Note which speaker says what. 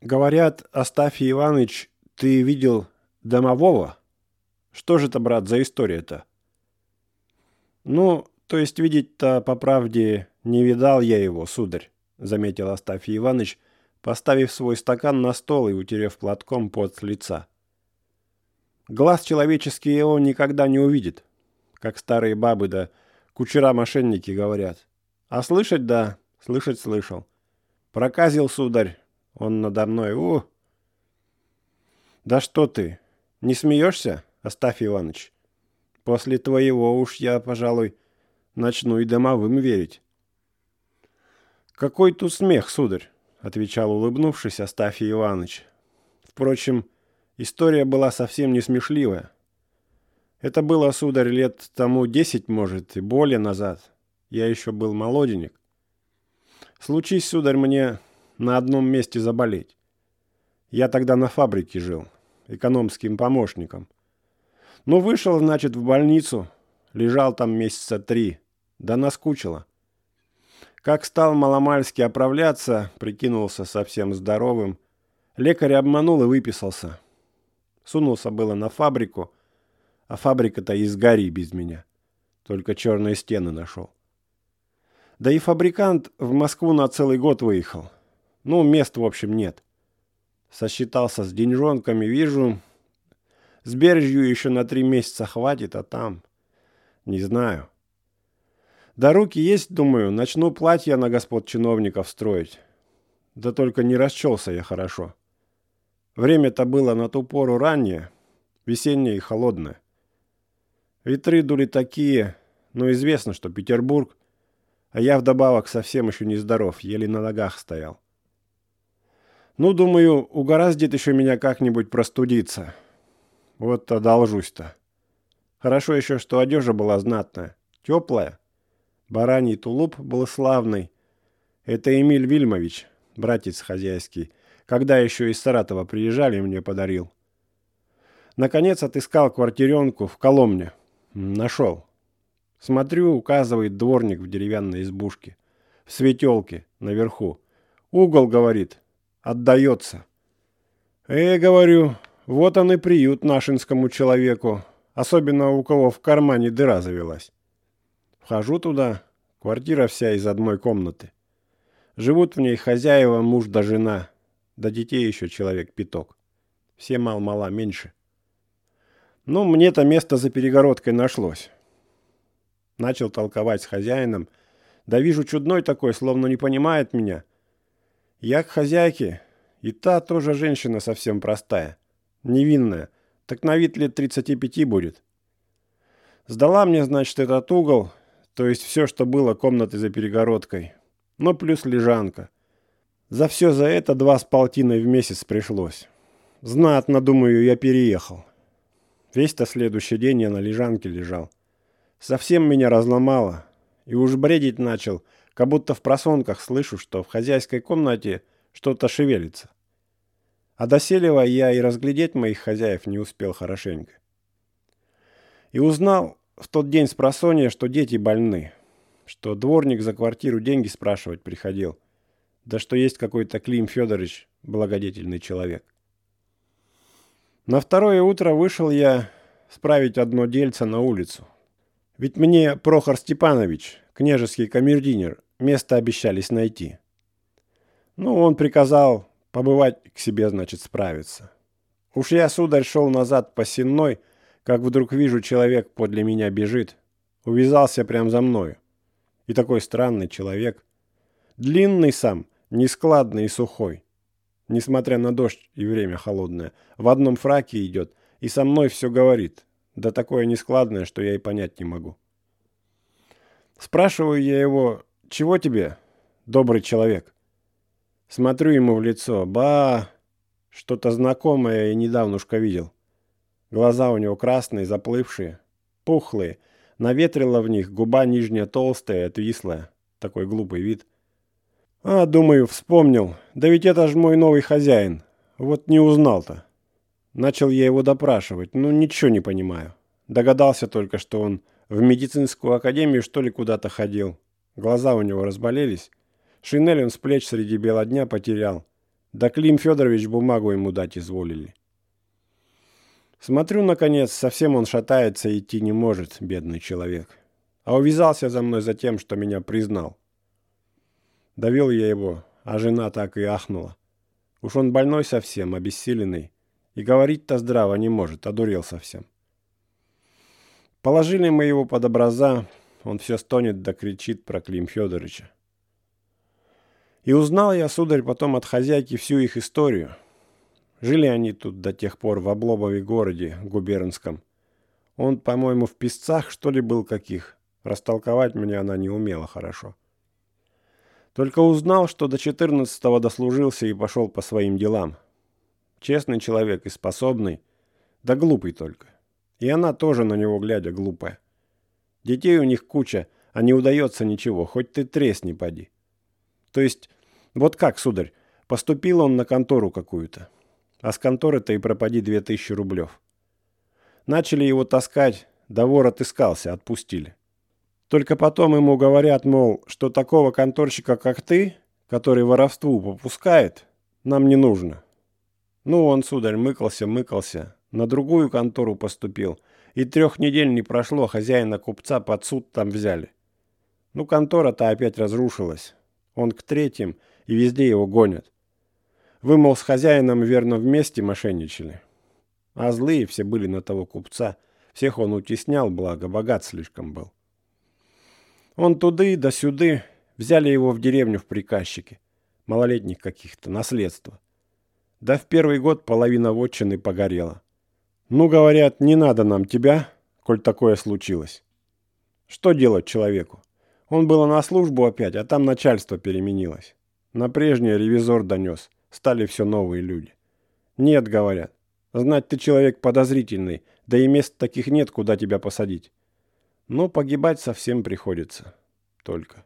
Speaker 1: Говорят, Астафий Иванович, ты видел домового? Что же это, брат, за история-то? Ну, то есть видеть-то, по правде, не видал я его, сударь, заметил Астафий Иванович, поставив свой стакан на стол и утерев платком пот лица. Глаз человеческий его никогда не увидит, как старые бабы да кучера-мошенники говорят. А слышать, да, слышать слышал. Проказил, сударь, он надо мной. У! Да что ты, не смеешься, Остафий Иванович? После твоего уж я, пожалуй, начну и домовым верить. Какой тут смех, сударь, отвечал улыбнувшись Остафий Иванович. Впрочем, история была совсем не смешливая. Это было, сударь, лет тому десять, может, и более назад. Я еще был молоденек. Случись, сударь, мне на одном месте заболеть. Я тогда на фабрике жил, экономским помощником. Ну, вышел, значит, в больницу, лежал там месяца три, да наскучило. Как стал маломальски оправляться, прикинулся совсем здоровым, лекарь обманул и выписался. Сунулся было на фабрику, а фабрика-то из гори без меня. Только черные стены нашел. Да и фабрикант в Москву на целый год выехал. Ну, мест, в общем, нет. Сосчитался с деньжонками, вижу, с бережью еще на три месяца хватит, а там... Не знаю. Да руки есть, думаю, начну платья на господ чиновников строить. Да только не расчелся я хорошо. Время-то было на ту пору раннее, весеннее и холодное. Ветры дули такие, но известно, что Петербург, а я вдобавок совсем еще не здоров, еле на ногах стоял. Ну, думаю, угораздит еще меня как-нибудь простудиться. Вот одолжусь-то. Хорошо еще, что одежа была знатная, теплая. Бараний тулуп был славный. Это Эмиль Вильмович, братец хозяйский, когда еще из Саратова приезжали, мне подарил. Наконец отыскал квартиренку в Коломне. Нашел. Смотрю, указывает дворник в деревянной избушке. В светелке, наверху. Угол, говорит, отдается. Э, говорю, вот он и приют нашинскому человеку, особенно у кого в кармане дыра завелась. Вхожу туда, квартира вся из одной комнаты. Живут в ней хозяева, муж да жена, да детей еще человек пяток. Все мал-мала меньше. Ну, мне-то место за перегородкой нашлось. Начал толковать с хозяином. Да вижу, чудной такой, словно не понимает меня. Я к хозяйке, и та тоже женщина совсем простая, невинная, так на вид лет 35 будет. Сдала мне, значит, этот угол, то есть все, что было комнаты за перегородкой, ну плюс лежанка. За все за это два с полтиной в месяц пришлось. Знатно, думаю, я переехал. Весь-то следующий день я на лежанке лежал. Совсем меня разломало, и уж бредить начал – как будто в просонках слышу, что в хозяйской комнате что-то шевелится. А до селева я и разглядеть моих хозяев не успел хорошенько. И узнал в тот день с просонья, что дети больны, что дворник за квартиру деньги спрашивать приходил, да что есть какой-то Клим Федорович, благодетельный человек. На второе утро вышел я справить одно дельце на улицу. Ведь мне Прохор Степанович, княжеский камердинер, Место обещались найти. Ну, он приказал побывать к себе, значит, справиться. Уж я, сударь, шел назад по сенной, как вдруг вижу, человек подле меня бежит. Увязался прямо за мною. И такой странный человек. Длинный сам, нескладный и сухой. Несмотря на дождь и время холодное. В одном фраке идет и со мной все говорит. Да такое нескладное, что я и понять не могу. Спрашиваю я его, «Чего тебе, добрый человек?» Смотрю ему в лицо. Ба! Что-то знакомое я недавнушка видел. Глаза у него красные, заплывшие, пухлые. Наветрила в них, губа нижняя толстая, отвислая. Такой глупый вид. А, думаю, вспомнил. Да ведь это же мой новый хозяин. Вот не узнал-то. Начал я его допрашивать. Ну, ничего не понимаю. Догадался только, что он в медицинскую академию, что ли, куда-то ходил. Глаза у него разболелись. Шинель он с плеч среди бела дня потерял. Да Клим Федорович бумагу ему дать изволили. Смотрю, наконец, совсем он шатается и идти не может, бедный человек. А увязался за мной за тем, что меня признал. Довел я его, а жена так и ахнула. Уж он больной совсем, обессиленный. И говорить-то здраво не может, одурел совсем. Положили мы его под образа, он все стонет да кричит про Клим Федоровича. И узнал я, сударь, потом от хозяйки всю их историю. Жили они тут до тех пор в Облобове городе губернском. Он, по-моему, в песцах, что ли, был каких. Растолковать мне она не умела хорошо. Только узнал, что до четырнадцатого дослужился и пошел по своим делам. Честный человек и способный, да глупый только. И она тоже на него глядя глупая. Детей у них куча, а не удается ничего, хоть ты тресни поди. То есть, вот как, сударь, поступил он на контору какую-то. А с конторы-то и пропади две тысячи рублев. Начали его таскать, да вор отыскался, отпустили. Только потом ему говорят, мол, что такого конторщика, как ты, который воровству попускает, нам не нужно. Ну, он, сударь, мыкался, мыкался, на другую контору поступил, и трех недель не прошло, хозяина купца под суд там взяли. Ну, контора-то опять разрушилась. Он к третьим, и везде его гонят. Вы, мол, с хозяином верно вместе мошенничали. А злые все были на того купца. Всех он утеснял, благо богат слишком был. Он туды да сюды, взяли его в деревню в приказчике. Малолетних каких-то, наследство. Да в первый год половина вотчины погорела. Ну, говорят, не надо нам тебя, коль такое случилось. Что делать человеку? Он было на службу опять, а там начальство переменилось. На прежнее ревизор донес. Стали все новые люди. Нет, говорят. Знать ты человек подозрительный, да и мест таких нет, куда тебя посадить. Но погибать совсем приходится. Только.